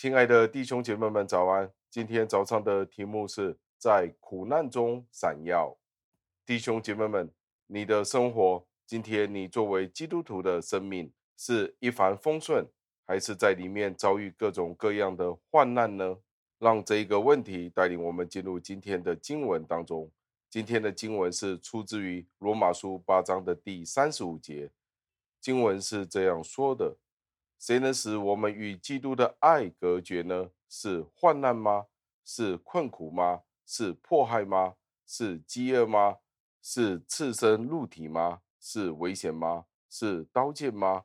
亲爱的弟兄姐妹们，早安！今天早上的题目是在苦难中闪耀。弟兄姐妹们，你的生活，今天你作为基督徒的生命，是一帆风顺，还是在里面遭遇各种各样的患难呢？让这一个问题带领我们进入今天的经文当中。今天的经文是出自于罗马书八章的第三十五节，经文是这样说的。谁能使我们与基督的爱隔绝呢？是患难吗？是困苦吗？是迫害吗？是饥饿吗？是赤身露体吗？是危险吗？是刀剑吗？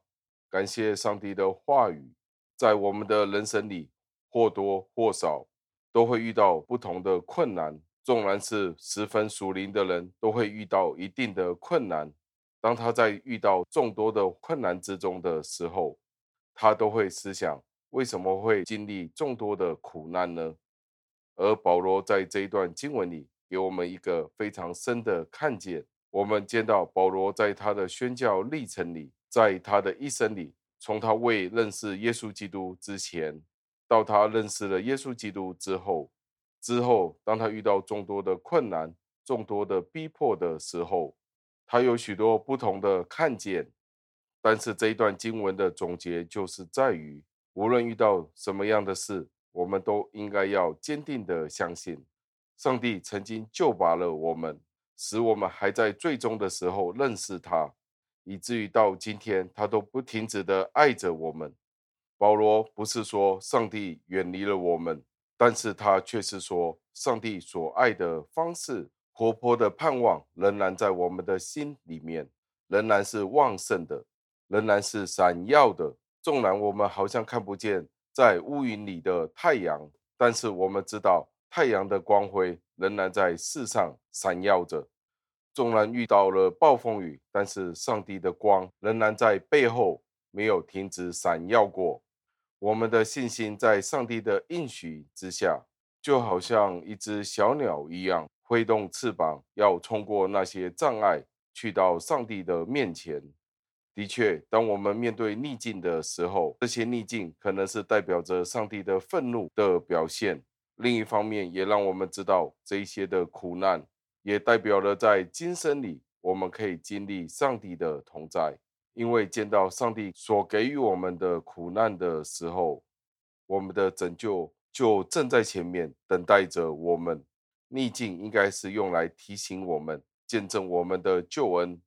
感谢上帝的话语，在我们的人生里，或多或少都会遇到不同的困难。纵然是十分属灵的人，都会遇到一定的困难。当他在遇到众多的困难之中的时候，他都会思想，为什么会经历众多的苦难呢？而保罗在这一段经文里，给我们一个非常深的看见。我们见到保罗在他的宣教历程里，在他的一生里，从他未认识耶稣基督之前，到他认识了耶稣基督之后，之后当他遇到众多的困难、众多的逼迫的时候，他有许多不同的看见。但是这一段经文的总结就是在于，无论遇到什么样的事，我们都应该要坚定的相信，上帝曾经救拔了我们，使我们还在最终的时候认识他，以至于到今天他都不停止的爱着我们。保罗不是说上帝远离了我们，但是他却是说，上帝所爱的方式，活泼的盼望仍然在我们的心里面，仍然是旺盛的。仍然是闪耀的，纵然我们好像看不见在乌云里的太阳，但是我们知道太阳的光辉仍然在世上闪耀着。纵然遇到了暴风雨，但是上帝的光仍然在背后没有停止闪耀过。我们的信心在上帝的应许之下，就好像一只小鸟一样，挥动翅膀要冲过那些障碍，去到上帝的面前。的确，当我们面对逆境的时候，这些逆境可能是代表着上帝的愤怒的表现；另一方面，也让我们知道这一些的苦难，也代表了在今生里我们可以经历上帝的同在。因为见到上帝所给予我们的苦难的时候，我们的拯救就正在前面等待着我们。逆境应该是用来提醒我们、见证我们的救恩。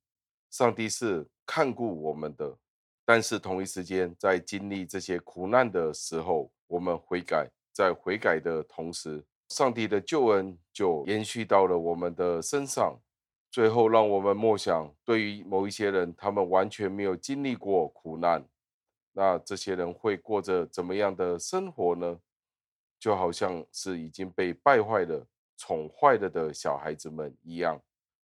上帝是看顾我们的，但是同一时间，在经历这些苦难的时候，我们悔改，在悔改的同时，上帝的救恩就延续到了我们的身上。最后，让我们默想，对于某一些人，他们完全没有经历过苦难，那这些人会过着怎么样的生活呢？就好像是已经被败坏了、宠坏了的小孩子们一样。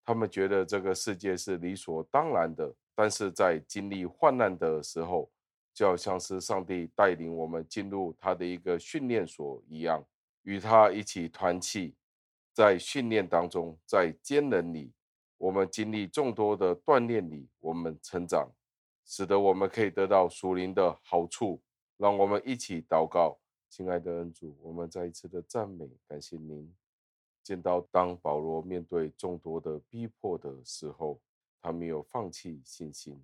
他们觉得这个世界是理所当然的，但是在经历患难的时候，就好像是上帝带领我们进入他的一个训练所一样，与他一起团契，在训练当中，在坚忍里，我们经历众多的锻炼里，我们成长，使得我们可以得到属灵的好处。让我们一起祷告，亲爱的恩主，我们再一次的赞美，感谢您。见到当保罗面对众多的逼迫的时候，他没有放弃信心。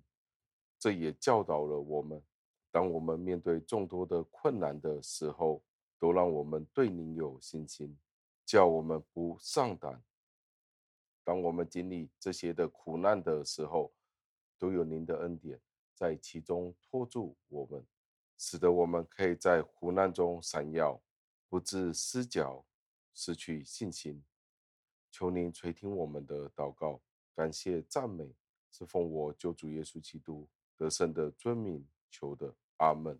这也教导了我们，当我们面对众多的困难的时候，都让我们对您有信心，叫我们不上胆。当我们经历这些的苦难的时候，都有您的恩典在其中托住我们，使得我们可以在苦难中闪耀，不致失脚。失去信心，求您垂听我们的祷告，感谢赞美，是奉我救主耶稣基督得胜的尊名求的，阿门。